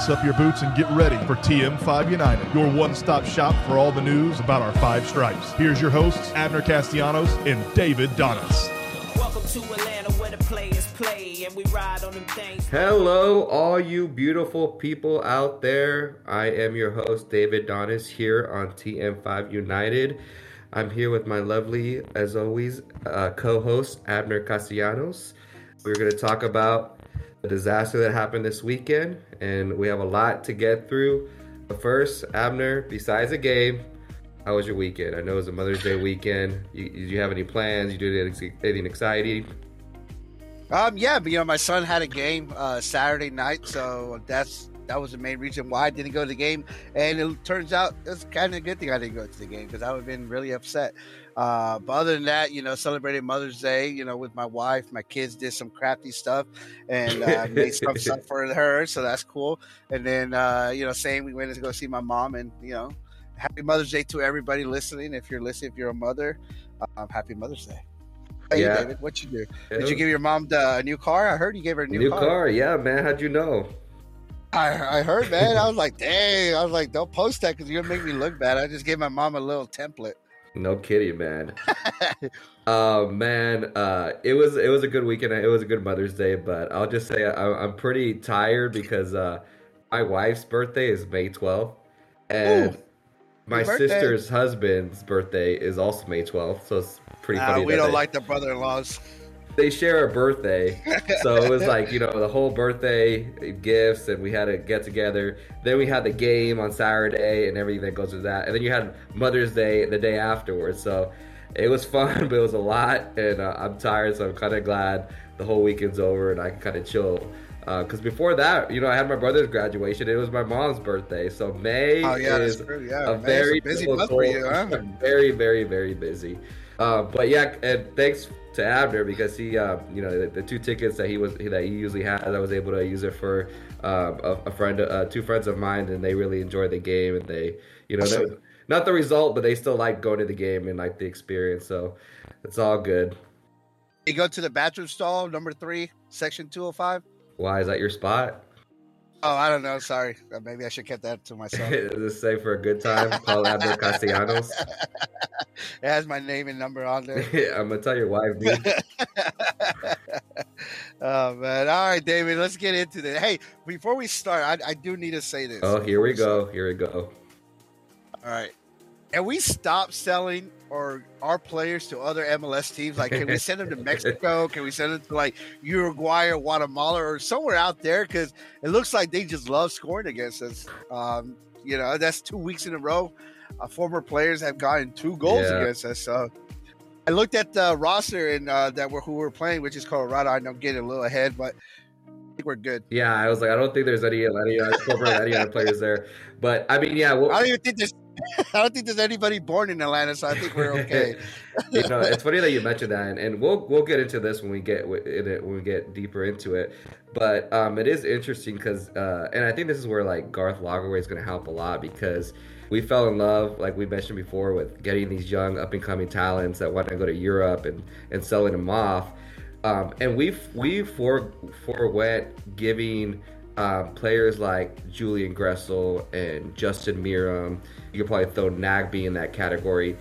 lace up your boots and get ready for TM5 United, your one stop shop for all the news about our five stripes. Here's your hosts, Abner Castellanos and David Donis. Welcome to Atlanta where the players play and we ride on them things. Hello, all you beautiful people out there. I am your host, David Donis, here on TM5 United. I'm here with my lovely, as always, uh, co host, Abner Castellanos. We're going to talk about the disaster that happened this weekend, and we have a lot to get through. But first, Abner, besides the game, how was your weekend? I know it was a Mother's Day weekend. You, you have any plans? You did anything exciting? Um, yeah, but you know, my son had a game uh, Saturday night, so that's that was the main reason why I didn't go to the game. And it turns out it's kind of a good thing I didn't go to the game because I would have been really upset. Uh, but other than that, you know, celebrated Mother's Day, you know, with my wife. My kids did some crafty stuff and uh, made some stuff for her, so that's cool. And then, uh, you know, same, we went to go see my mom, and you know, happy Mother's Day to everybody listening. If you're listening, if you're a mother, um, happy Mother's Day. Hey, yeah. David, what you do? Did you give your mom the, a new car? I heard you gave her a new, new car. car. Yeah, man. How'd you know? I, I heard, man. I was like, dang. I was like, don't post that because you're gonna make me look bad. I just gave my mom a little template. No kidding, man. uh, man, uh, it was it was a good weekend. It was a good Mother's Day, but I'll just say I, am pretty tired because uh, my wife's birthday is May 12th, and Ooh, my sister's husband's birthday is also May 12th. So it's pretty funny. we don't they, like the brother-in-laws. They share a birthday, so it was like you know the whole birthday gifts, and we had a get together. Then we had the game on Saturday and everything that goes with that, and then you had Mother's Day the day afterwards. So it was fun, but it was a lot, and uh, I'm tired, so I'm kind of glad the whole weekend's over and I can kind of chill. Because uh, before that, you know, I had my brother's graduation. It was my mom's birthday, so May oh, yeah, is yeah, a May very a busy month for you. Huh? Very, very, very busy. Uh, but yeah, and thanks to Abner because he, uh, you know, the, the, two tickets that he was that he usually has, I was able to use it for um, a, a, friend, uh, two friends of mine, and they really enjoyed the game, and they, you know, they, not the result, but they still like going to the game and like the experience. So it's all good. You go to the bathroom stall, number three, section two hundred oh five. Why is that your spot? Oh, I don't know. Sorry. Uh, maybe I should keep that to myself. It say for a good time? Call Abner Castellanos. It has my name and number on there. I'm gonna tell your wife, dude. oh man! All right, David. Let's get into this. Hey, before we start, I, I do need to say this. Oh, here we go. Here we go. All right. And we stop selling or our players to other MLS teams? Like, can we send them to Mexico? Can we send them to like Uruguay or Guatemala or somewhere out there? Because it looks like they just love scoring against us. Um, you know, that's two weeks in a row. Uh, former players have gotten two goals yeah. against us. So I looked at the roster and uh, that we're who we're playing, which is Colorado. I know I'm getting a little ahead, but I think we're good. Yeah, I was like, I don't think there's any any, any other players there. But I mean, yeah, well, I don't even think there's I don't think there's anybody born in Atlanta, so I think we're okay. you know, it's funny that you mentioned that, and, and, we'll we'll get into this when we get in it when we get deeper into it. But um, it is interesting because, uh, and I think this is where like Garth Lagerwey is going to help a lot because we fell in love, like we mentioned before, with getting these young up and coming talents that want to go to Europe and and selling them off. Um, and we we for forewent giving um, players like Julian Gressel and Justin Meram. You could probably throw Nagbe in that category.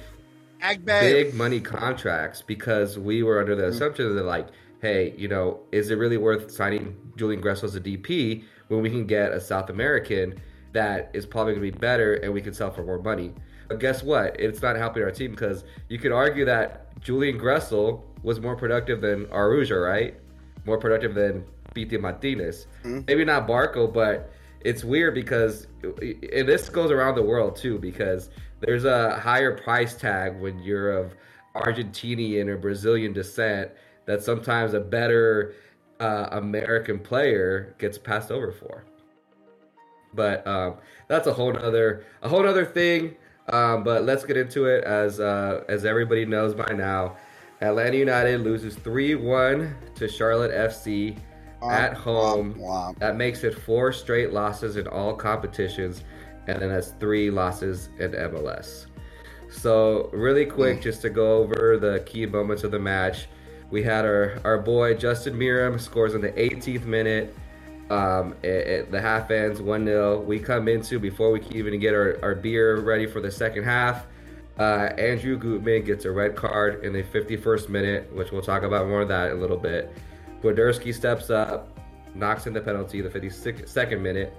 Nagbe. Big money contracts because we were under the mm-hmm. assumption that like, hey, you know, is it really worth signing Julian Gressel as a DP when we can get a South American that is probably going to be better and we can sell for more money? But guess what? It's not helping our team because you could argue that Julian Gressel was more productive than Araujo, right? More productive than Pity Martinez. Mm-hmm. Maybe not Barco, but it's weird because and this goes around the world too because there's a higher price tag when you're of Argentinian or Brazilian descent that sometimes a better uh, American player gets passed over for. But um, that's a whole other a whole other thing. Um, but let's get into it as uh, as everybody knows by now. Atlanta United loses 3 1 to Charlotte FC at home. That makes it four straight losses in all competitions, and then that's three losses in MLS. So, really quick, mm. just to go over the key moments of the match, we had our, our boy Justin Meram scores in the 18th minute. Um, it, it, the half ends 1 0. We come into, before we can even get our, our beer ready for the second half, uh, Andrew Gutman gets a red card in the 51st minute, which we'll talk about more of that in a little bit. Gwiazdowski steps up, knocks in the penalty the 52nd minute.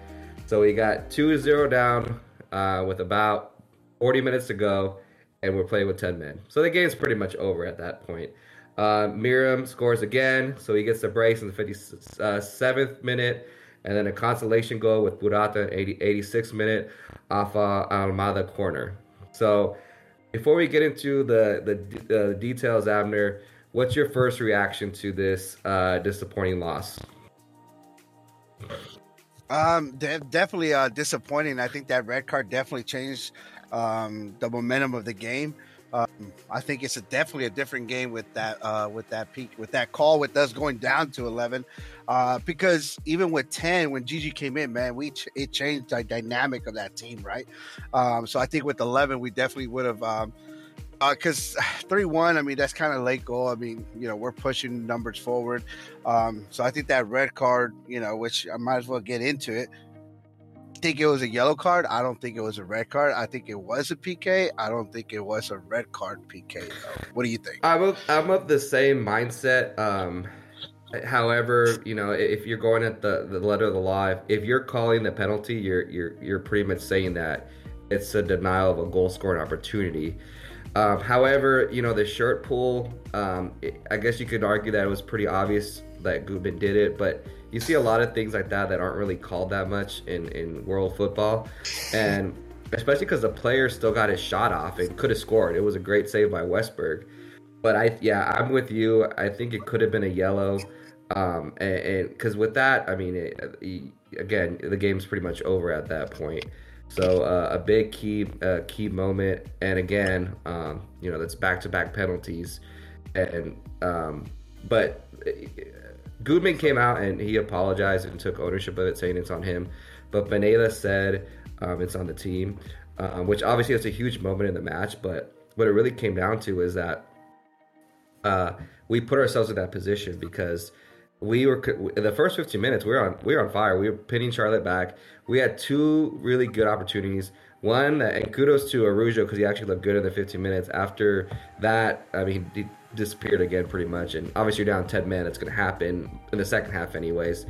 So we got 2 0 down uh, with about 40 minutes to go, and we're playing with 10 men. So the game's pretty much over at that point. Uh, Meram scores again, so he gets the brace in the 57th minute, and then a consolation goal with Purata in 80, 86th minute off uh, Almada corner. So before we get into the the uh, details, Abner, what's your first reaction to this uh, disappointing loss? Um, de- definitely uh, disappointing. I think that red card definitely changed um, the momentum of the game. Um, I think it's a, definitely a different game with that uh, with that peak with that call with us going down to eleven, uh, because even with ten when Gigi came in, man, we ch- it changed the dynamic of that team, right? Um, so I think with eleven, we definitely would have. Um, because uh, three one, I mean that's kind of late goal. I mean, you know, we're pushing numbers forward, um, so I think that red card, you know, which I might as well get into it think it was a yellow card. I don't think it was a red card. I think it was a PK. I don't think it was a red card PK. Though. What do you think? I'm of, I'm of the same mindset. Um, however, you know, if you're going at the, the letter of the law, if you're calling the penalty, you're you're you're pretty much saying that it's a denial of a goal scoring opportunity. Um, however, you know the shirt pull. Um, it, I guess you could argue that it was pretty obvious that Gutman did it, but you see a lot of things like that that aren't really called that much in, in world football. And especially because the player still got his shot off and could have scored. It was a great save by Westberg. But I, yeah, I'm with you. I think it could have been a yellow. Um, and because with that, I mean, it, again, the game's pretty much over at that point. So uh, a big key uh, key moment, and again, um, you know, that's back to back penalties, and um, but Gutman came out and he apologized and took ownership of it, saying it's on him. But Pineda said um, it's on the team, um, which obviously is a huge moment in the match. But what it really came down to is that uh, we put ourselves in that position because we were the first 15 minutes we were on we were on fire. We were pinning Charlotte back. We had two really good opportunities. One, uh, and kudos to Araujo because he actually looked good in the 15 minutes. After that, I mean, he disappeared again pretty much. And obviously, you're down 10 men. It's going to happen in the second half, anyways.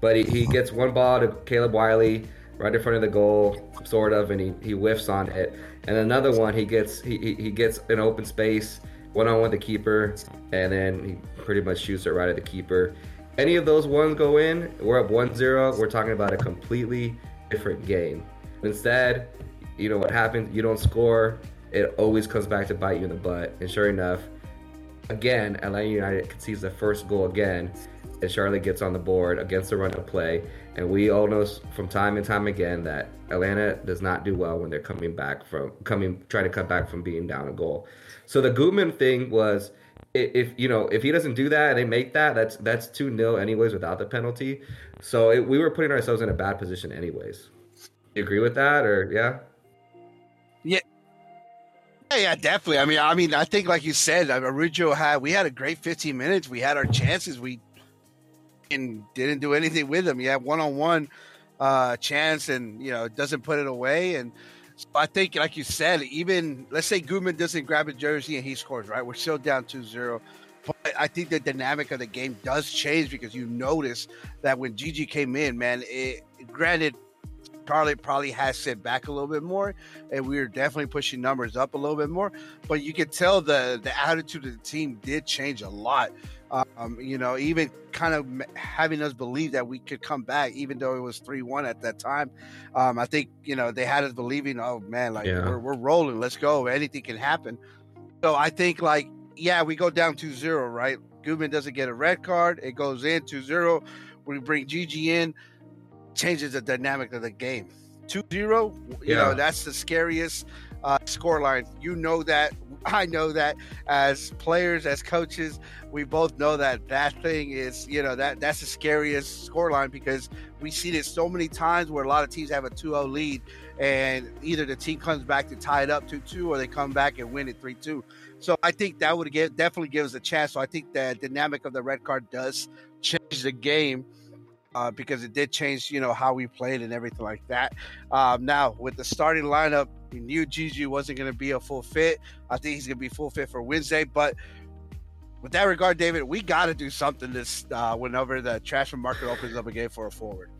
But he, he gets one ball to Caleb Wiley right in front of the goal, sort of, and he, he whiffs on it. And another one, he gets he, he gets an open space, one on one the keeper, and then he pretty much shoots it right at the keeper. Any of those ones go in, we're up 1 0. We're talking about a completely different game. Instead, you know what happens? You don't score. It always comes back to bite you in the butt. And sure enough, again, Atlanta United concedes the first goal again, and Charlotte gets on the board against the run of play. And we all know from time and time again that Atlanta does not do well when they're coming back from coming trying to come back from being down a goal. So the Gutman thing was if you know if he doesn't do that and they make that that's that's 2 0 anyways without the penalty so it, we were putting ourselves in a bad position anyways you agree with that or yeah yeah. Yeah, definitely. I mean, I mean, I think like you said, Araujo had we had a great 15 minutes. We had our chances. We and didn't do anything with them. You have one on one uh, chance, and you know doesn't put it away. And I think, like you said, even let's say Gutman doesn't grab a jersey and he scores. Right, we're still down 2-0. But I think the dynamic of the game does change because you notice that when Gigi came in, man, it, granted probably probably has sit back a little bit more, and we were definitely pushing numbers up a little bit more. But you could tell the the attitude of the team did change a lot. Um, you know, even kind of having us believe that we could come back, even though it was three one at that time. Um, I think you know they had us believing, oh man, like yeah. we're, we're rolling, let's go, anything can happen. So I think like yeah, we go down 2-0, right? Gutman doesn't get a red card. It goes in 2-0. We bring Gigi in changes the dynamic of the game. 2-0, you yeah. know, that's the scariest uh, score line. You know that. I know that as players, as coaches, we both know that that thing is, you know, that that's the scariest score line because we see it so many times where a lot of teams have a 2-0 lead and either the team comes back to tie it up 2-2 or they come back and win it 3-2. So I think that would give, definitely give us a chance. So I think the dynamic of the red card does change the game uh, because it did change, you know, how we played and everything like that. Um, now with the starting lineup, we knew Gigi wasn't going to be a full fit. I think he's going to be full fit for Wednesday, but with that regard, David, we got to do something this uh, whenever the transfer market opens up again for a forward.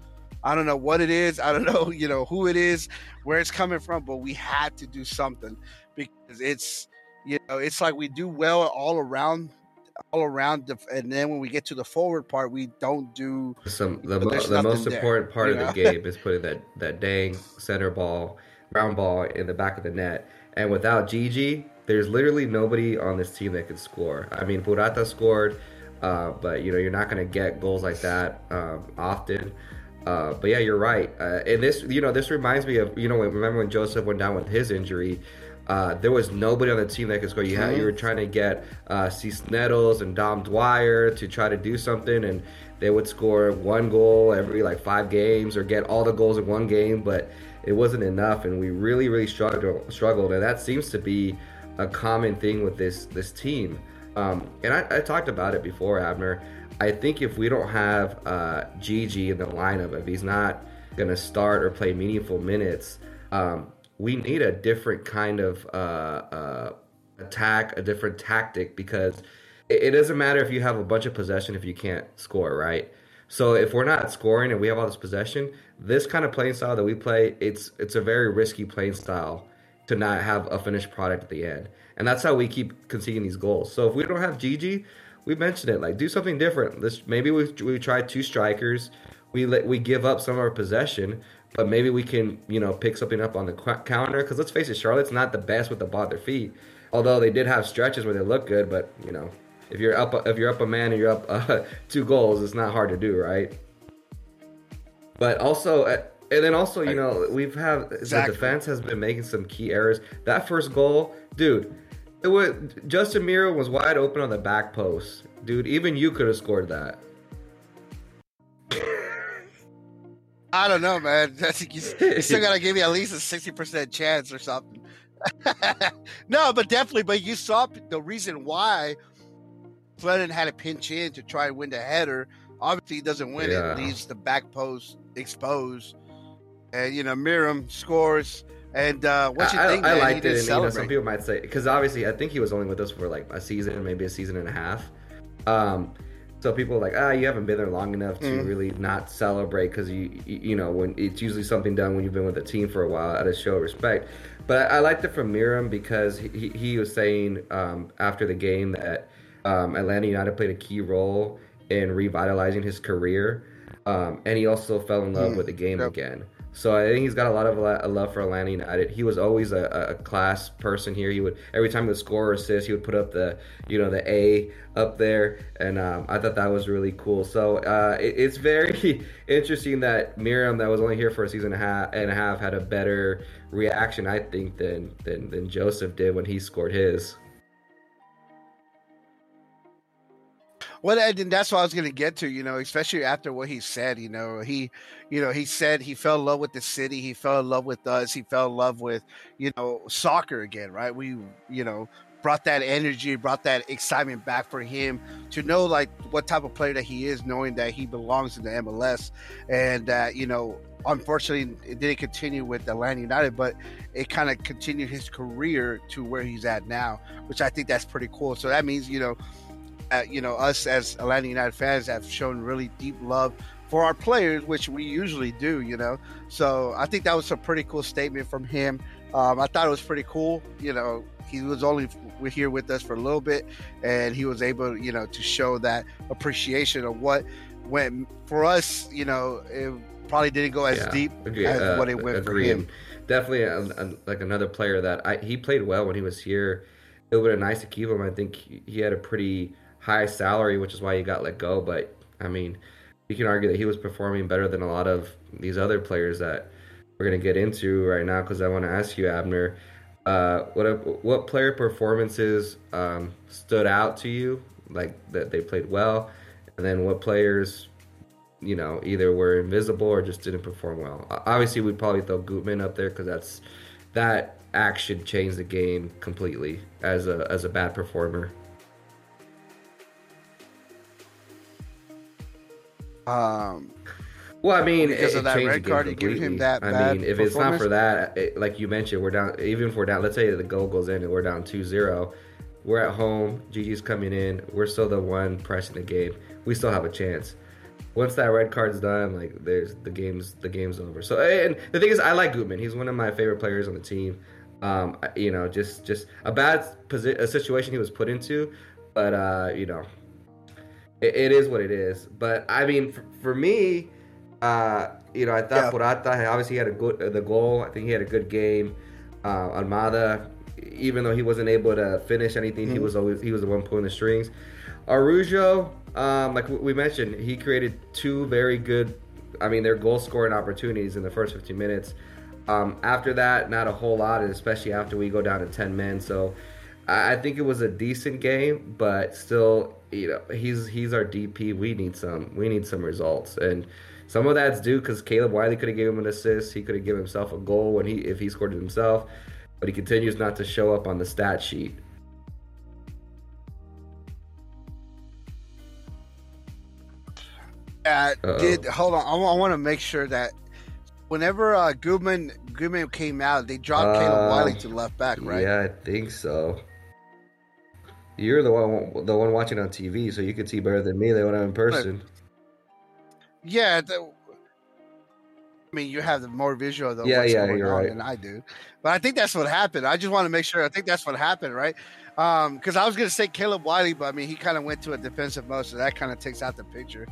I don't know what it is. I don't know, you know, who it is, where it's coming from, but we had to do something because it's, you know, it's like we do well all around, all around, the, and then when we get to the forward part, we don't do. Some the, mo- the most there, important part of know? the game is putting that that dang center ball, round ball in the back of the net, and without Gigi, there's literally nobody on this team that can score. I mean, Purata scored, uh, but you know you're not going to get goals like that um, often. Uh, but yeah, you're right. Uh, and this, you know, this reminds me of, you know, remember when Joseph went down with his injury? Uh, there was nobody on the team that could score. You had, you were trying to get uh, Cisneros and Dom Dwyer to try to do something, and they would score one goal every like five games or get all the goals in one game, but it wasn't enough, and we really, really struggled. Struggled, and that seems to be a common thing with this this team. Um, and I, I talked about it before, Abner. I think if we don't have uh, Gigi in the lineup, if he's not going to start or play meaningful minutes, um, we need a different kind of uh, uh, attack, a different tactic because it, it, doesn't matter if you have a bunch of possession if you can't score, right? So if we're not scoring and we have all this possession, this kind of playing style that we play, it's it's a very risky playing style to not have a finished product at the end. And that's how we keep conceding these goals. So if we don't have Gigi, we mentioned it. Like, do something different. This maybe we we try two strikers. We let we give up some of our possession, but maybe we can you know pick something up on the counter. Because let's face it, Charlotte's not the best with the ball at their feet. Although they did have stretches where they look good, but you know if you're up if you're up a man and you're up uh, two goals, it's not hard to do, right? But also. Uh, and then also, you know, we've had exactly. the defense has been making some key errors. That first goal, dude, it was Justin Meram was wide open on the back post, dude. Even you could have scored that. I don't know, man. I think you, you still gotta give me at least a sixty percent chance or something. no, but definitely. But you saw the reason why Flennon had to pinch in to try and win the header. Obviously, he doesn't win yeah. it. Leaves the back post exposed, and you know Meram scores and uh, what you I, think? I, I liked it, and you know, some people might say because obviously I think he was only with us for like a season, maybe a season and a half. Um, so people are like, ah, you haven't been there long enough to mm really not celebrate because you, you know, when it's usually something done when you've been with a team for a while out of show of respect. But I, I liked it from Meram because he, he was saying um, after the game that um, Atlanta United played a key role in revitalizing his career, um, and he also fell in love mm with the game yep. again. So I think he's got a lot of a love for Atlanta United. He was always a, a, class person here. He would every time he would score or assist, he would put up the you know the A up there, and um, I thought that was really cool. So uh, it, it's very interesting that Meram, that was only here for a season and a half, and a half, had a better reaction, I think, than than than Joseph did when he scored his. Well, and that's what I was going to get to, you know, especially after what he said. You know, he, you know, he said he fell in love with the city, he fell in love with us, he fell in love with, you know, soccer again, right? We, you know, brought that energy, brought that excitement back for him to know like what type of player that he is, knowing that he belongs in the MLS, and that you know, unfortunately, it didn't continue with Atlanta United, but it kind of continued his career to where he's at now, which I think that's pretty cool. So that means you know uh, you know, us as Atlanta United fans have shown really deep love for our players, which we usually do, you know. So I think that was a pretty cool statement from him. Um, I thought it was pretty cool. You know, he was only here with us for a little bit, and he was able, you know, to show that appreciation of what went for us. You know, it probably didn't go as yeah, deep agree, as uh, what it went agreed. for him. Definitely, a, a, like another player that I, he played well when he was here. It would have been nice to keep him. I think he, he had a pretty high salary, which is why he got let go. But I mean, you can argue that he was performing better than a lot of these other players that we're gonna get into right now. Because I want to ask you, Abner, uh, what what player performances um, stood out to you, like that they played well, and then what players, you know, either were invisible or just didn't perform well. Obviously, we'd probably throw Gutman up there because that's that action changed the game completely as a as a bad performer. Um, Well, I mean, Because it, of that red card, it gave him that I mean, if it's not for that, it, like you mentioned, we're down. Even if we're down, let's say the goal goes in and we're down 2-0, we're at home. Gigi's coming in. We're still the one pressing the game. We still have a chance. Once that red card's done, like there's the game's the game's over. So, and the thing is, I like Gutman. He's one of my favorite players on the team. Um, you know, just just a bad posi- a situation he was put into, but uh, you know, it, it is what it is. But I mean, for, for me, uh, you know, I thought Yeah. Purata obviously had a good uh, the goal. I think he had a good game. Uh, Almada, even though he wasn't able to finish anything, he was always he was the one pulling the strings. Araujo, um, like we mentioned, he created two very good. I mean, they're goal scoring opportunities in the first 15 minutes. Um, after that, not a whole lot, and especially after we go down to 10 men. So I I think it was a decent game, but still, you know, he's he's our DP. We need some we need some results, and some of that's due because Caleb Wiley could have given him an assist. He could have given himself a goal when he if he scored it himself, but he continues not to show up on the stat sheet. Uh, did hold on? I, want to make sure that whenever uh, Gutman Gutman came out, they dropped Caleb Uh, Wiley to left back, right? Yeah, I think so. You're the one the one watching on TV, so you can see better than me than when I'm in person. Yeah. the- I mean, you have the more visual though. Yeah, what's yeah, going you're on right. than I do. But I think that's what happened. I just want to make sure. I think that's what happened, right? Because I was going to say Caleb Wiley, but I mean, he kind of went to a defensive mode, so that kind of takes out the picture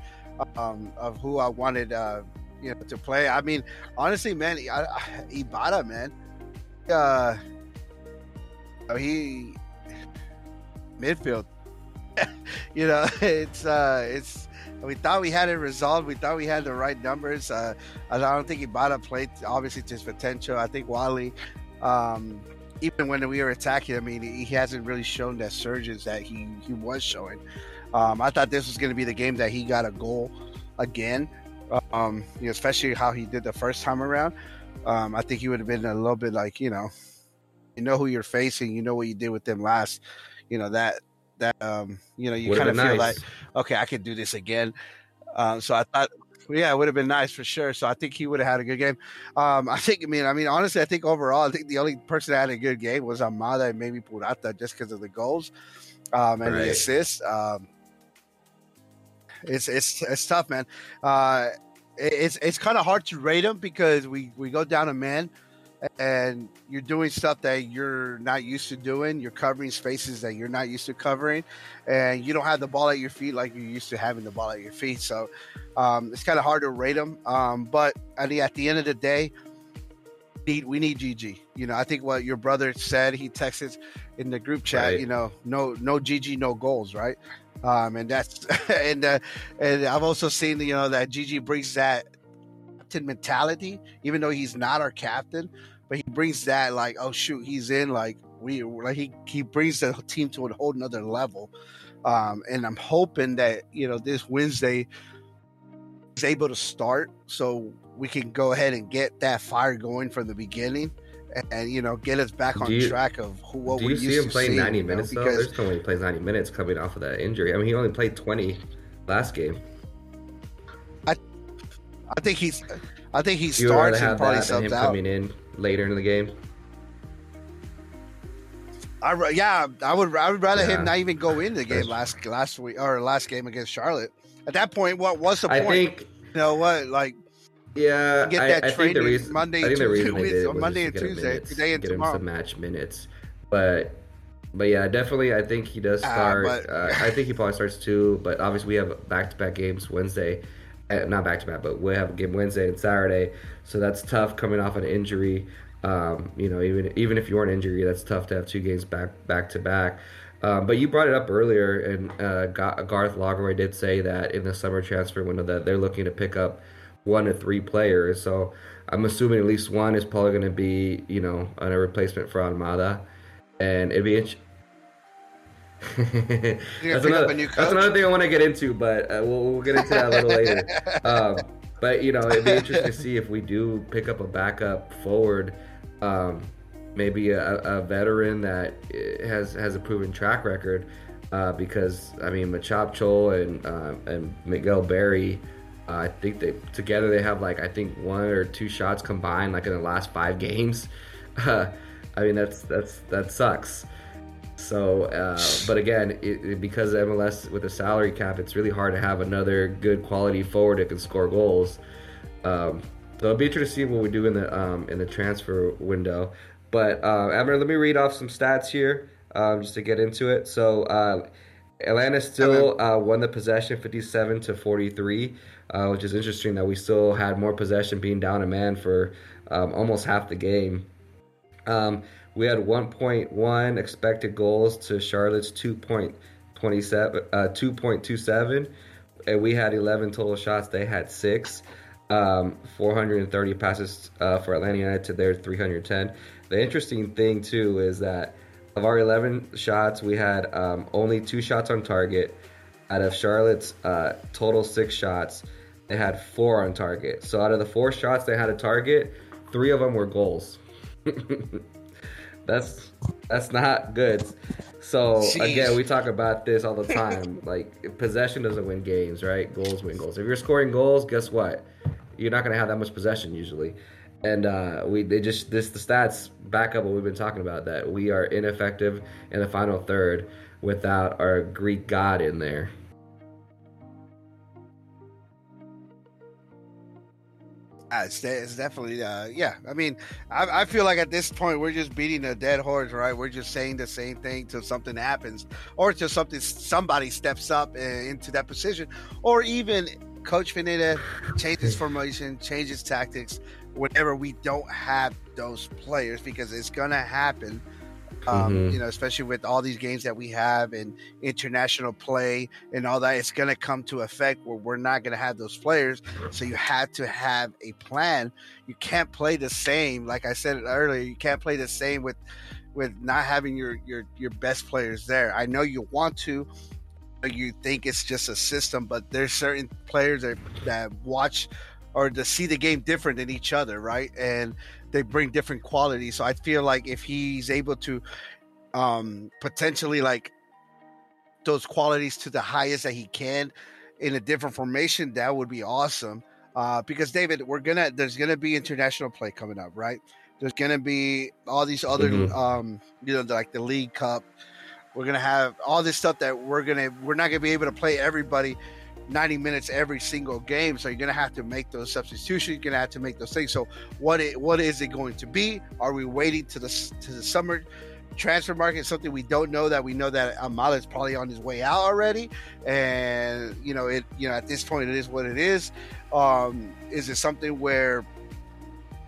um, of who I wanted, uh, you know, to play. I mean, honestly, man, I, I, Ibarra, man, uh, he midfield. you know, it's uh, it's. We thought we had it resolved. We thought we had the right numbers. Uh, I don't think Ibarra played obviously to his potential. I think Wally, um, even when we were attacking, I mean, he hasn't really shown that surges that he he was showing. Um, I thought this was going to be the game that he got a goal again. Um, you know, especially how he did the first time around. Um, I think he would have been a little bit like you know, you know who you're facing, you know what you did with them last. You know that that um, you know you kind of feel nice. like okay, I could do this again. Um, so I thought, yeah, it would have been nice for sure. So I think he would have had a good game. Um, I think, I mean, I mean, honestly, I think overall, I think the only person that had a good game was Almada and maybe Purata just because of the goals um, and Right. the assists. Um, it's it's it's tough, man. Uh, it's it's kind of hard to rate him because we we go down a man. And you're doing stuff that you're not used to doing. You're covering spaces that you're not used to covering and you don't have the ball at your feet like you're used to having the ball at your feet. So um, it's kind of hard to rate them. Um, but I mean, at the end of the day, need, we need GG. You know, I think what your brother said, he texted in the group chat. Right. You know, no no GG, no goals, right? Um, and that's and uh, and I've also seen you know that GG brings that captain mentality, even though he's not our captain, but he brings that like, oh shoot, he's in like we like he he brings the team to a whole another level. Um, and I'm hoping that you know this Wednesday is able to start, so we can go ahead and get that fire going from the beginning, and, and, you know get us back on you- track of who, what Do we you used see him to playing 90 you know, minutes though? because- There's no way he plays 90 minutes coming off of that injury. I mean, he only played 20 last game. I I think he's, I think he You starts and probably that than him subs out. coming in later in the game. I yeah, I would I would rather Yeah. him not even go into the game last last week or last game against Charlotte. At that point, what was the I point? think, you know what? Like yeah, Get I, that I think the training reason Monday, I think the Tuesday, they did was Monday and Tuesday, minutes, today and get tomorrow. him some match minutes. But but yeah, definitely, I think he does Ah, start. but- uh, I think he probably starts too. But obviously, we have back to back games Wednesday. Not back to back, but we'll have a game Wednesday and Saturday, so that's tough coming off an injury. Um, you know, even even if you aren't injury, that's tough to have two games back back to back. Um, but you brought it up earlier, and uh, Ga- Garth Lagerwey did say that in the summer transfer window that they're looking to pick up one to three players. So I'm assuming at least one is probably going to be, you know, a replacement for Almada, and it'd be. That's another. That's another thing I want to get into, but uh, we'll, we'll get into that a little later. Um, but you know, it'd be interesting to see if we do pick up a backup forward, um, maybe a, a veteran that uh, has has a proven track record. Uh, because I mean, Machop Chol and uh, and Miguel Berry Uh, I think they together they have like I think one or two shots combined like in the last five games. Uh, I mean that's that's that sucks. So, uh, but again, it, it, because MLS with a salary cap, it's really hard to have another good quality forward that can score goals. Um, so it'll be interesting to see what we do in the um, in the transfer window. But uh, Abner, let me read off some stats here um, just to get into it. So uh, Atlanta still uh, won the possession 57 to 43, uh, which is interesting that we still had more possession being down a man for um, almost half the game. Um, we had 1.1 expected goals to Charlotte's 2.27, uh, 2.27, and we had 11 total shots. They had six. Um, 430 passes uh, for Atlanta United to their 310. The interesting thing too is that of our 11 shots, we had um, only two shots on target. Out of Charlotte's uh, total six shots, they had four on target. So out of the four shots they had a target, three of them were goals. that's that's not good. So Jeez. again, we talk about this all the time. like possession doesn't win games, right? Goals win goals. If you're scoring goals, guess what? You're not going to have that much possession usually and uh, we they just this the stats back up what we've been talking about that we are ineffective in the final third without our Greek god in there. It's, it's definitely uh, yeah. I mean, I, I, feel like at this point we're just beating a dead horse, right? We're just saying the same thing till something happens, or till something somebody steps up into that position, or even Coach Pineda changes formation, changes tactics, whenever we don't have those players because it's gonna happen. Um, mm-hmm. You know, especially with all these games that we have and international play and all that, it's going to come to effect where we're not going to have those players. So you have to have a plan. You can't play the same, like I said earlier. You can't play the same with with not having your your your best players there. I know you want to. You think it's just a system, but there's certain players that, that watch or to see the game different than each other, right? And they bring different qualities. So I feel like if he's able to um potentially like those qualities to the highest that he can in a different formation, that would be awesome. Uh, because David, we're gonna there's gonna be international play coming up, right? There's gonna be all these other mm-hmm. um, you know, like the League Cup. We're gonna have all this stuff that we're gonna we're not gonna be able to play everybody 90 minutes every single game. So you're going to have to make those substitutions. You're going to have to make those things. So what it, what is it going to be? Are we waiting to the to the summer transfer market? Something we don't know that we know that Almada is probably on his way out already, and you know it. You know at this point it is what it is. Um, is it something where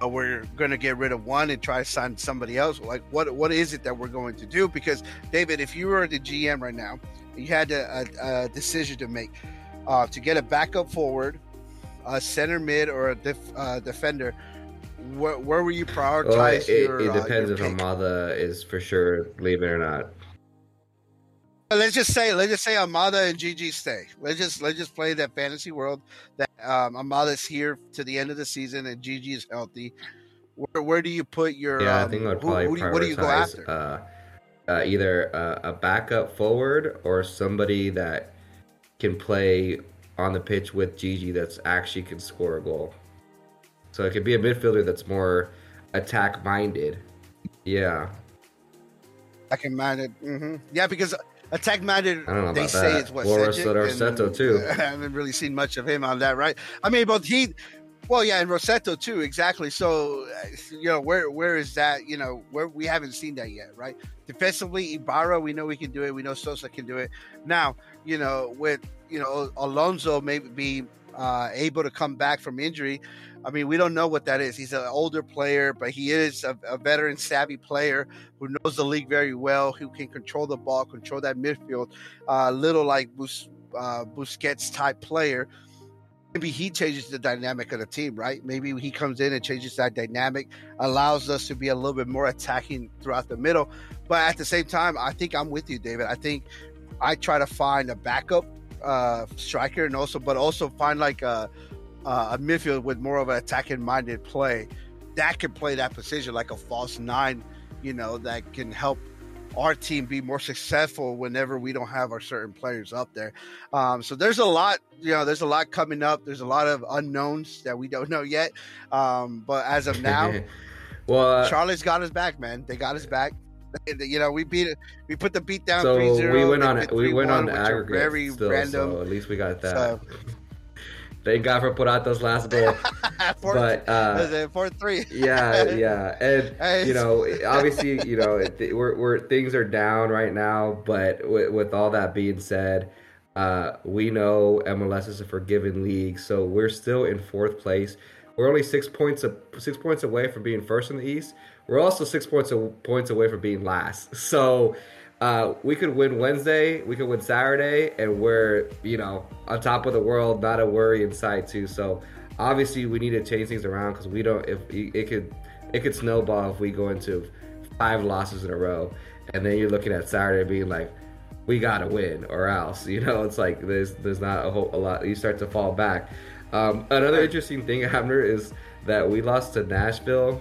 uh, we're going to get rid of one and try to sign somebody else? Like what what is it that we're going to do? Because David, if you were the GM right now, you had a, a, a decision to make uh, to get a backup forward, a center mid, or a def, uh, defender. Where, where will you prioritize? Well, it, your, it uh, depends uh, if Almada is for sure leaving or not. Let's just say, let's just say Almada and Gigi stay. Let's just let's just play that fantasy world that um, Almada's here to the end of the season and Gigi is healthy. Where, where do you put your? Yeah, um, I think I would probably who, who, what do you go after? Uh, uh, either a, a, backup forward or somebody that can play on the pitch with Gigi that's actually can score a goal. So it could be a midfielder that's more attack minded. Yeah. Attack minded. Mm-hmm. Yeah, because attack minded, they say that. it's what or Rossetto too. I haven't really seen much of him on that, right? I mean, but he, well, yeah, and Rossetto too, exactly. So, you know, where where is that? You know, where we haven't seen that yet, right? Defensively, Ibarra, we know we can do it. We know Sosa can do it. Now, you know, with you know Alonso maybe be uh, able to come back from injury. I mean, we don't know what that is. He's an older player, but he is a, a veteran, savvy player who knows the league very well, who can control the ball, control that midfield, a uh, little like Bus, uh, Busquets type player. Maybe he changes the dynamic of the team, right? Maybe he comes in and changes that dynamic, allows us to be a little bit more attacking throughout the middle. But at the same time, I think I'm with you, David. I think I try to find a backup uh, striker and also, but also find like a, a midfield with more of an attacking minded play that can play that position like a false nine, you know, that can help our team be more successful whenever we don't have our certain players up there. Um, so there's a lot, you know, there's a lot coming up. There's a lot of unknowns that we don't know yet. Um, but as of now, well, uh, Charlotte's got us back, man. They got us back. You know, we beat it. We put the beat down. so 3-0, we went on we went on 3-1, which are aggregate Very still, random. so at least we got that. So- Thank God for Purata's last goal. four, but uh, four three. yeah, yeah, and Hey, you know, obviously, you know, it- we're, we're things are down right now. But with, with all that being said, uh, we know MLS is a forgiving league, so we're still in fourth place. We're only six points a, six points away from being first in the East. We're also six points a, points away from being last. So. Uh, we could win Wednesday, we could win Saturday, and we're you know on top of the world, not a worry in sight too. So obviously we need to change things around because we don't. If it could, it could snowball if we go into five losses in a row, and then you're looking at Saturday being like, we gotta win or else. You know, it's like there's there's not a whole a lot. You start to fall back. Um, another interesting thing, Abner, is that we lost to Nashville,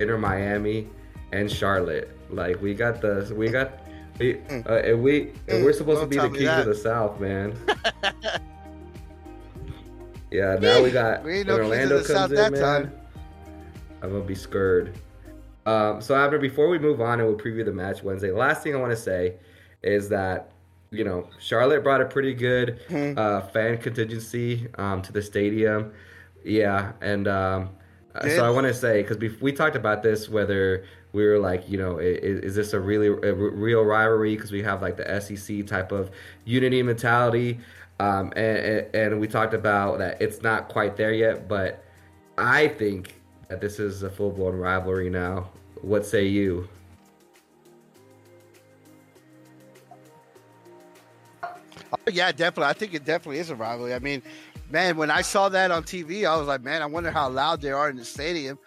Inter Miami, and Charlotte. Like we got the we got. We, uh, and we and we're supposed to Don't be the kings of the South, man. yeah, now we got We no Orlando the South comes in, that man. time. I'm gonna be scared. Um, so after before we move on and we'll preview the match Wednesday, the last thing I want to say is that you know Charlotte brought a pretty good Hmm. uh, fan contingency um, to the stadium. Yeah, and um, uh, so I want to say because we talked about this whether we were like you know is, is this a really a real rivalry because we have like the SEC type of unity mentality. Um, and, and, and we talked about that it's not quite there yet, but I think that this is a full blown rivalry now. What say you? Oh, yeah, definitely. I think it definitely is a rivalry. I mean, man, when I saw that on TV, I was like, man, I wonder how loud they are in the stadium.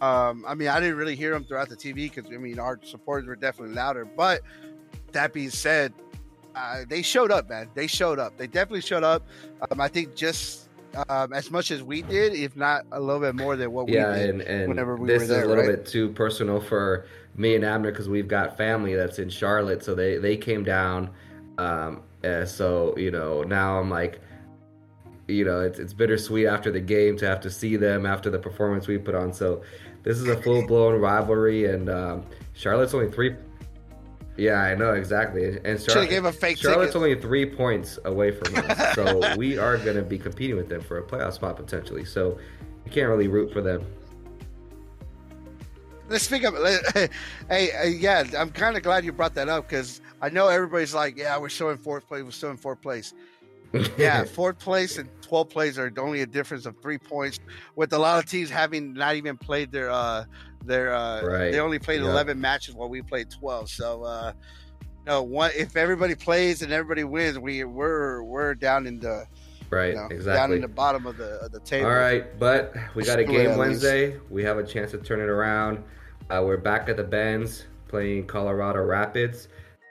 Um, I mean, I didn't really hear them throughout the TV because I mean, our supporters were definitely louder. But that being said, uh, they showed up, man. They showed up. They definitely showed up. Um, I think just um, as much as we did, if not a little bit more than what Yeah, we did. and, and whenever we this were there, is a little right? bit too personal for me and Abner because we've got family that's in Charlotte, so they they came down. Um, uh, so you know now I'm like, you know, it's it's bittersweet after the game to have to see them after the performance we put on. So this is a full blown rivalry, and um, Charlotte's only three. Yeah, I know exactly. And have gave a fake Charlotte's ticket. only three points away from us, so we are going to be competing with them for a playoff spot potentially. So you can't really root for them. Let's speak of it. Hey, uh, yeah, I'm kind of glad you brought that up because I know everybody's like, yeah, we're still in fourth place. We're still in fourth place. Yeah, fourth place and 12th place are only a difference of three points. With a lot of teams having not even played their uh their uh Right. they only played Yep. 11 matches while we played 12. So uh no, one if everybody plays and everybody wins, we we're we're down in the right, you know, down in the bottom of the of the table. All right, but we got a game Wednesday. We have a chance to turn it around. Uh, we're back at the Benz playing Colorado Rapids.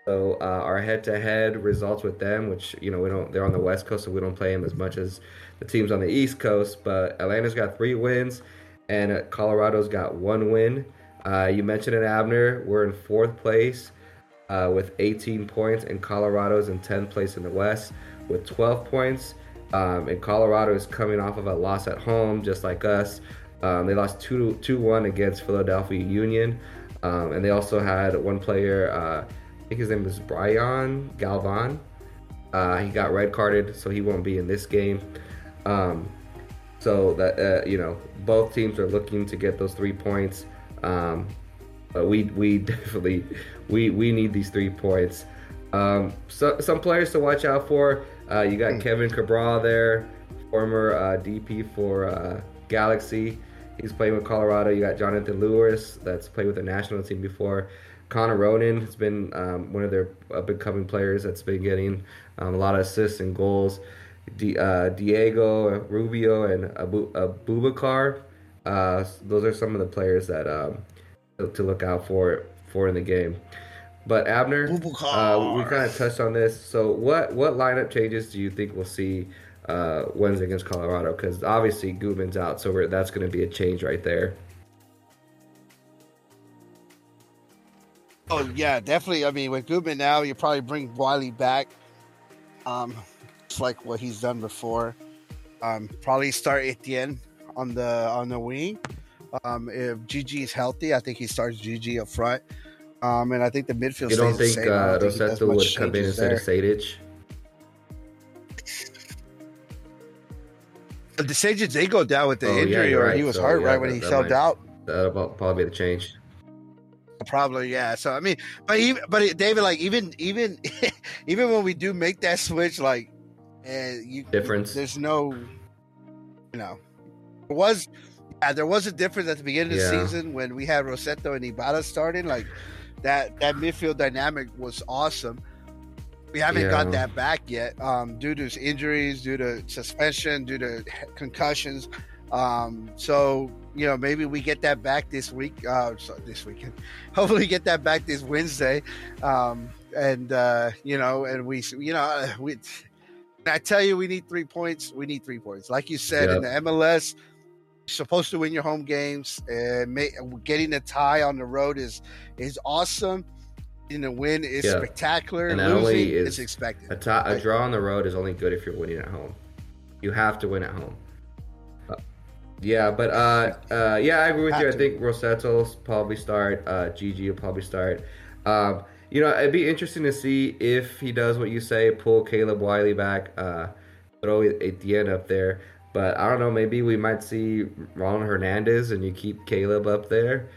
So uh, our head-to-head results with them, which you know we don't, they're on the West Coast, so we don't play them as much as the teams on the East Coast. But Atlanta's got three wins, and uh, Colorado's got one win. Uh, you mentioned it, Abner. We're in fourth place uh, with 18 points, and Colorado's in 10th place in the West with 12 points. Um, and Colorado is coming off of a loss at home, just like us. Um, they lost 2 2 1 against Philadelphia Union. Um, and they also had one player, uh, think his name is Braian Galván. Uh, he got red carded, so he won't be in this game. Um, so that uh, you know, both teams are looking to get those three points. Um, but we we definitely we we need these three points. Um, so, some players to watch out for. Uh, you got Kevin Cabral there, former uh, DP for uh, Galaxy. He's playing with Colorado. You got Jonathan Lewis, that's played with the national team before. Connor Ronan has been um, one of their up and coming players that's been getting um, a lot of assists and goals. Di- uh, Diego Rubio and Abu- Abubakar. Uh, those are some of the players that um, to look out for for in the game. But Abner, uh, we kind of touched on this. So what what lineup changes do you think we'll see uh, Wednesday against Colorado? Because obviously Gubin's out, so we're, that's going to be a change right there. Oh yeah, definitely. I mean, with Gutman now, you probably bring Wiley back. Um, it's like what he's done before. Um, probably start Etienne on the on the wing. Um, if GG is healthy, I think he starts GG up front. Um, and I think the midfield. You don't stays think the same. I uh, don't think he Rossetto would come in changes instead of there. Sejdic? But the Sages they go down with the Oh, injury, you're or right. he was So, hurt yeah, right when he that subbed might- out. That'll probably be the change. Probably, yeah. So I mean, but even but David, like even even even when we do make that switch, like, and you Difference. there's no, you know, there was yeah, there was a difference at the beginning of the season when we had Rossetto and Ibarra starting. Like that that midfield dynamic was awesome. We haven't Yeah. got that back yet, um, due to injuries, due to suspension, due to concussions. Um, so you know, maybe we get that back this week. Uh, so this weekend, hopefully, we get that back this Wednesday. Um, and uh, you know, and we, you know, we. I tell you, we need three points. We need three points, like you said in the MLS. You're supposed to win your home games, and may, getting a tie on the road is is awesome. Getting a win is Yeah. spectacular. And Losing only is, is expected. A draw on the road is only good if you're winning at home. You have to win at home. Yeah, but uh, uh, yeah, I agree with Have you. I think Rossetto'll probably start. Uh, Gigi will probably start. Um, you know, it'd be interesting to see if he does what you say, pull Caleb Wiley back, uh, throw Etienne up there. But I don't know. Maybe we might see Ron Hernandez, and you keep Caleb up there.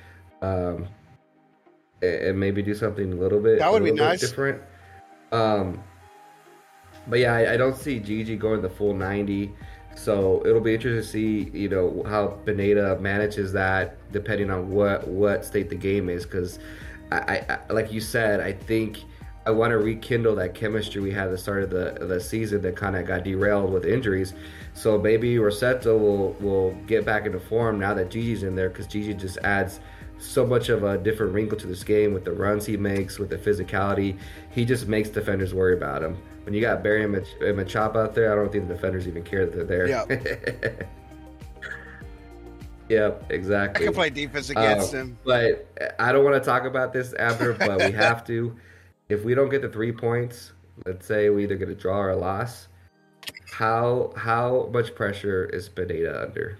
Um, and and maybe do something a little bit That would be nice. different. Um, but yeah, I, I don't see Gigi going the full ninety, so it'll be interesting to see you know how Pineda manages that depending on what what state the game is. Because I, I, like you said, I think I want to rekindle that chemistry we had at the start of the the season that kind of got derailed with injuries. So maybe Rossetto will will get back into form now that Gigi's in there because Gigi just adds so much of a different wrinkle to this game with the runs he makes, with the physicality. He just makes defenders worry about him. When you got Berry and Machop out there, I don't think the defenders even care that they're there. yep, I exactly. can play defense against Uh, him. But I don't want to talk about this after, but we have to. If we don't get the three points, let's say we either get a draw or a loss, how how much pressure is Pineda under?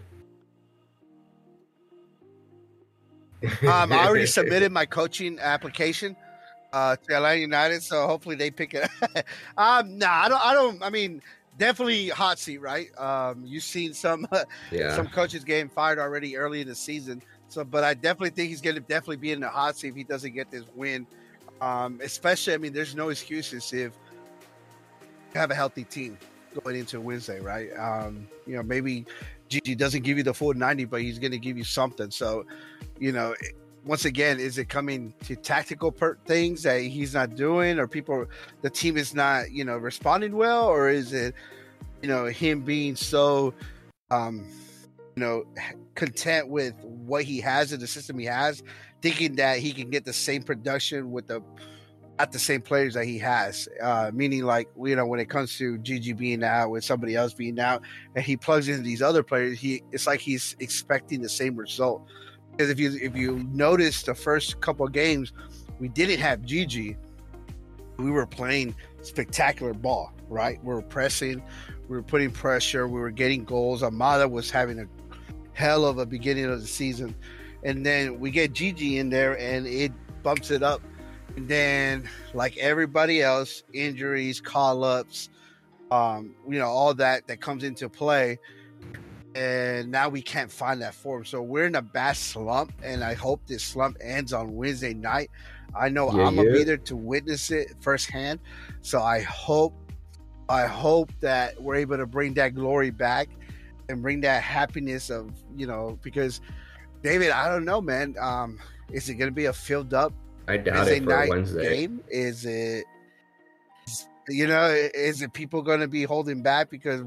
Um, I already submitted my coaching application uh, to Atlanta United, so hopefully they pick it. um, nah, I don't. I don't. I mean, definitely hot seat, right? Um, you've seen some Yeah. some coaches getting fired already early in the season. So, but I definitely think he's going to definitely be in the hot seat if he doesn't get this win. Um, especially, I mean, there's no excuses if you have a healthy team going into Wednesday, right? Um, you know, maybe Gigi doesn't give you the full 90, but he's going to give you something. So, you know, once again, is it coming to tactical per- things that he's not doing, or people, the team is not, you know, responding well, or is it, you know, him being so, um, you know, content with what he has in the system he has, thinking that he can get the same production with the at the same players that he has. Uh, meaning, like you know, when it comes to Gigi being out, with somebody else being out, and he plugs in these other players, he it's like he's expecting the same result. Because if you if you notice the first couple games, we didn't have Gigi. We were playing spectacular ball, right? We were pressing, we were putting pressure, we were getting goals. Almada was having a hell of a beginning of the season. And then we get Gigi in there and it bumps it up. And then, like everybody else, injuries, call ups, um, you know, all that that comes into play. And now we can't find that form. So we're in a bad slump. And I hope this slump ends on Wednesday night. I know Yeah, I'm gonna yeah. be there to witness it firsthand. So I hope I hope that we're able to bring that glory back and bring that happiness of, you know, because David, I don't know, man. Um, is it going to be a filled up I doubt Wednesday it for night Wednesday. game? Is it, you know, is it people going to be holding back because,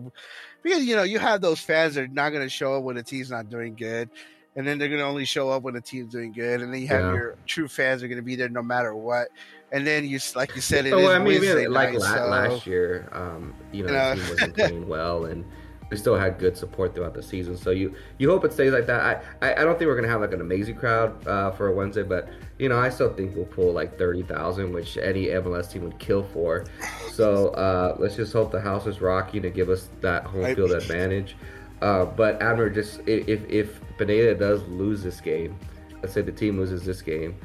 because you know, you have those fans that are not going to show up when the team's not doing good, and then they're going to only show up when the team's doing good, and then you have Yeah. your true fans are going to be there no matter what, and then you, like you said, it Oh, is I mean, Wednesday like night, la- so- last year, um, you know, You know. the team wasn't playing well, and we still had good support throughout the season. So you you hope it stays like that. I I, I don't think we're gonna have like an amazing crowd uh, for a Wednesday, but you know I still think we'll pull like thirty thousand, which any MLS team would kill for. So uh, let's just hope the house is rocking to give us that home field advantage. Uh, but Abner, just if if Pineda does lose this game, let's say the team loses this game,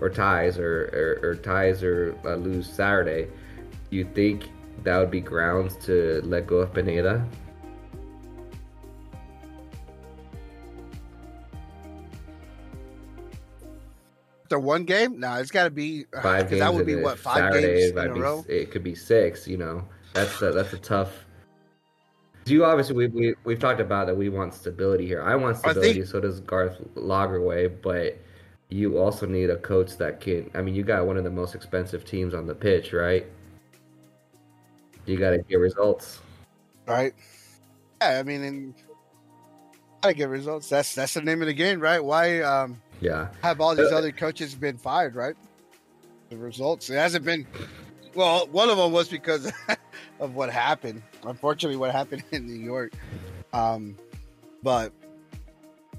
or ties, or or, or ties or uh, lose Saturday, you think that would be grounds to let go of Pineda? The one game? No, it's got to be five games. That would be what five Saturday, games in a be, row. It could be six. You know, that's a, that's a tough. You obviously we, we we've talked about that we want stability here. I want stability. think- so does Garth Lagerwey, but you also need a coach that can. I mean, you got one of the most expensive teams on the pitch, right? You got to get results. right? Yeah, I mean, and I get results. That's that's the name of the game, right? Why um, Yeah. have all these Uh, other coaches been fired, right? The results. It hasn't been. Well, one of them was because of what happened. Unfortunately, what happened in New York. Um, but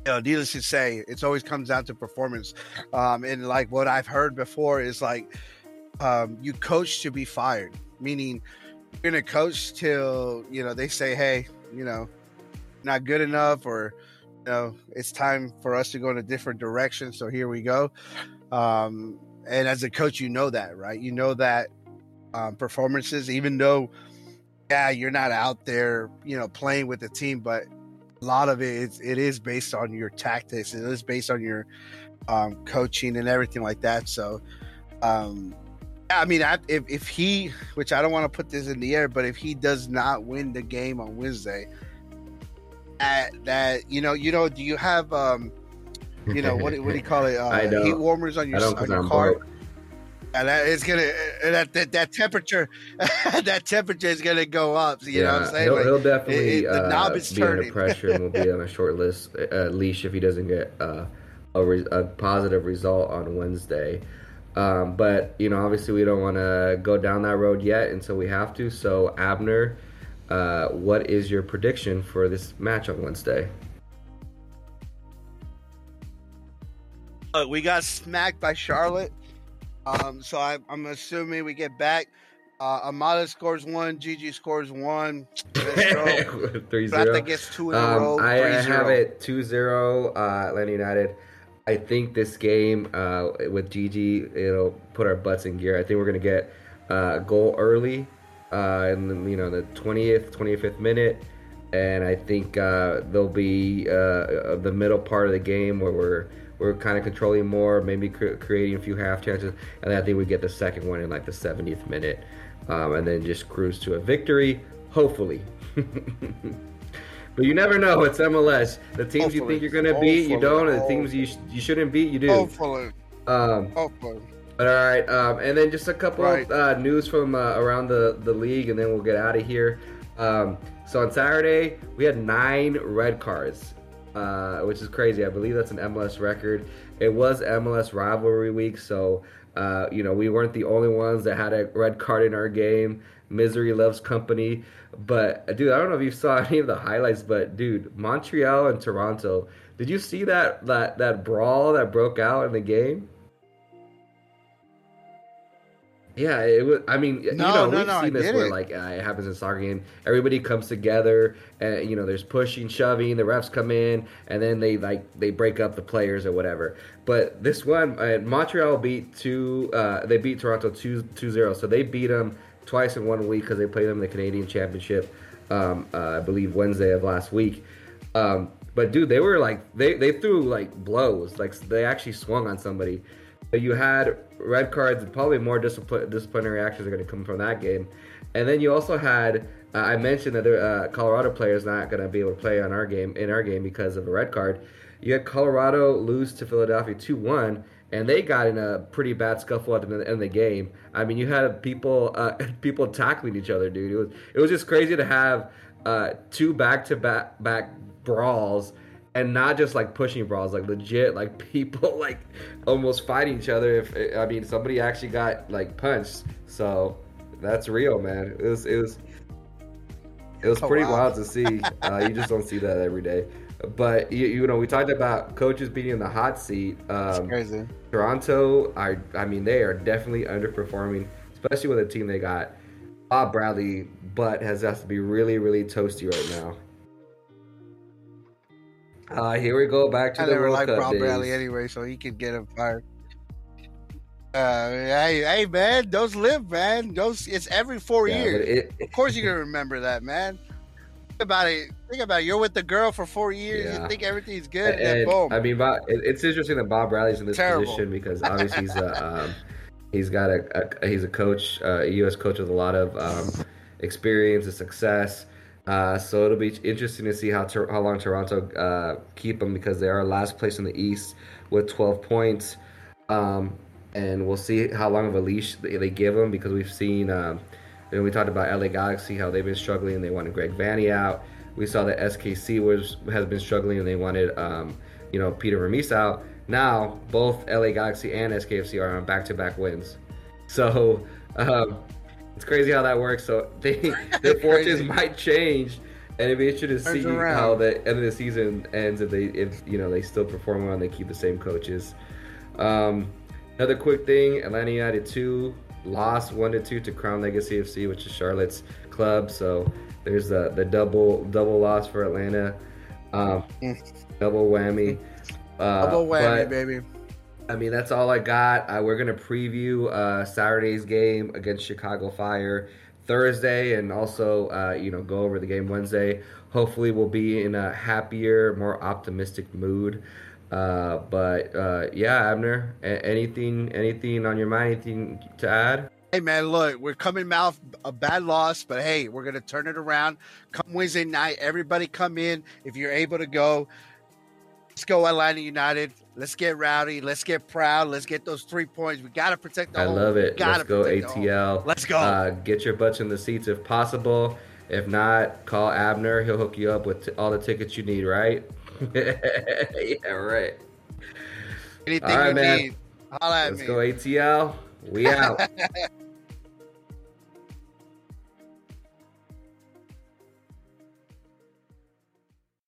you know, needless to say, it's always comes down to performance. Um, and like what I've heard before is like, um, you coach to be fired, meaning you're gonna coach till you know they say, hey, you know, not good enough, or know, it's time for us to go in a different direction. So here we go. Um, and as a coach, you know that, right? You know that um, performances, even though, yeah, you're not out there, you know, playing with the team, but a lot of it is it is based on your tactics. It is based on your um, coaching and everything like that. So, um, I mean, I, if if he, which I don't want to put this in the air, but if he does not win the game on Wednesday, that that you know, you know, do you have um, you know, what do- what do you call it? Uh, heat warmers on your on your I'm car. broke. And that it's gonna uh, that that, that temperature that temperature is gonna go up. You know what I'm saying? He'll, Like, he'll definitely it- it- the uh, knob is be turning. under pressure and will be on a short list uh, leash if he doesn't get uh, a, re- a positive result on Wednesday. Um, but you know, obviously, we don't want to go down that road yet until we have to. So, Abner, uh, what is your prediction for this match on Wednesday? Uh, we got smacked by Charlotte. Um, so I, I'm assuming we get back. Uh, Almada scores one. Gigi scores one. Let's go. 3 Plata 0. gets two in a row. Um, I, I 3-0. have it 2 0 uh, Atlanta United. I think this game uh, with GG, it'll put our butts in gear. I think we're going to get uh, a goal early uh, in the, you know, the 20th, 25th minute. And I think uh, there'll be uh, the middle part of the game where we're we're kind of controlling more, maybe cre- creating a few half chances, and then I think we get the second one in like the 70th minute, um, and then just cruise to a victory, hopefully. but you never know. It's MLS. The teams you think you're gonna beat, you don't, and the teams you sh- you shouldn't beat, you do. Hopefully. Um, Hopefully. But all right, um, and then just a couple Right. of uh, news from uh, around the, the league, and then we'll get out of here. Um, so on Saturday, we had nine red cards, uh, which is crazy. I believe that's an MLS record. It was MLS rivalry week, so uh, you know we weren't the only ones that had a red card in our game. Misery loves company, but uh, dude, I don't know if you saw any of the highlights, but dude, Montreal and Toronto. Did you see that that that brawl that broke out in the game? Yeah, it was. I mean, you know, no, we've no, I seen this where didn't. like uh, it happens in soccer game. Everybody comes together, and you know, there's pushing, shoving. The refs come in, and then they like they break up the players or whatever. But this one, uh, Montreal beat two. Uh, they beat Toronto 2 2-0. So they beat them twice in one week because they played them in the Canadian Championship. Um, uh, I believe Wednesday of last week. Um, but dude, they were like they they threw like blows. Like they actually swung on somebody. You had red cards and probably more disciplinary actions are going to come from that game. And then you also had uh, I mentioned that the uh, Colorado player is not going to be able to play on our game in our game because of a red card. You had Colorado lose to Philadelphia two one, and they got in a pretty bad scuffle at the end of the game. I mean, you had people uh, people tackling each other, dude. It was it was just crazy to have uh, two back to back back brawls and not just like pushing brawls, like legit, like people like almost fighting each other. If I mean, somebody actually got like punched, so that's real, man. It was, it was. It was Oh, pretty wow. wild to see. Uh, you just don't see that every day. But you, you know, we talked about coaches being in the hot seat. Um, crazy. Toronto, I I mean, they are definitely underperforming, especially with the team they got. Bob Bradley, but has has to be really, really toasty right now. Uh, here we go back to I the never World liked Cup Rob days. Bradley anyway, so he could get him fired. Uh, hey, hey, man, those live, man. Those it's every four Yeah, years. it, Of course, you're gonna remember that, man. Think about it. Think about it. You're with the girl for four years. Yeah. You think everything's good, and, and, boom. I mean, Bob, it- it's interesting that Bob Bradley's in this Terrible. position because obviously he's a um, he's got a, a he's a coach, uh, a U.S. coach with a lot of um, experience and success. Uh, so it'll be interesting to see how Tor- how long Toronto uh, keep them because they are last place in the East with 12 points, um, and we'll see how long of a leash they, they give them because we've seen. Um, we talked about LA Galaxy how they've been struggling. And they wanted Greg Vanney out. We saw that SKC was has been struggling and they wanted um, you know Peter Vermes out. Now both LA Galaxy and SKFC are on back-to-back wins. So um, it's crazy how that works. So they their fortunes might change, and it'd be interesting to Turns see around. how the end of the season ends if they if you know they still perform well and they keep the same coaches. Um, another quick thing: Atlanta United two lost one to two to Crown Legacy FC, which is Charlotte's club. So there's the the double double loss for Atlanta, um, double whammy. Uh, Double whammy, but- baby. I mean, that's all I got. Uh, we're gonna preview uh, Saturday's game against Chicago Fire Thursday, and also uh, you know go over the game Wednesday. Hopefully, we'll be in a happier, more optimistic mood. Uh, but uh, yeah, Abner, a- anything, anything on your mind? Anything to add? Hey man, look, we're coming out a bad loss, but hey, we're gonna turn it around. Come Wednesday night, everybody come in if you're able to go. Let's go Atlanta United. Let's get rowdy. Let's get proud. Let's get those three points. We gotta protect the I home. love it. gotta Let's go protect the home. ATL. Let's go. Uh, get your butts in the seats if possible. If not, call Abner. He'll hook you up with t- all the tickets you need. Right? yeah, right. Anything All right, you man. need, holla at Let's me. go ATL. We out.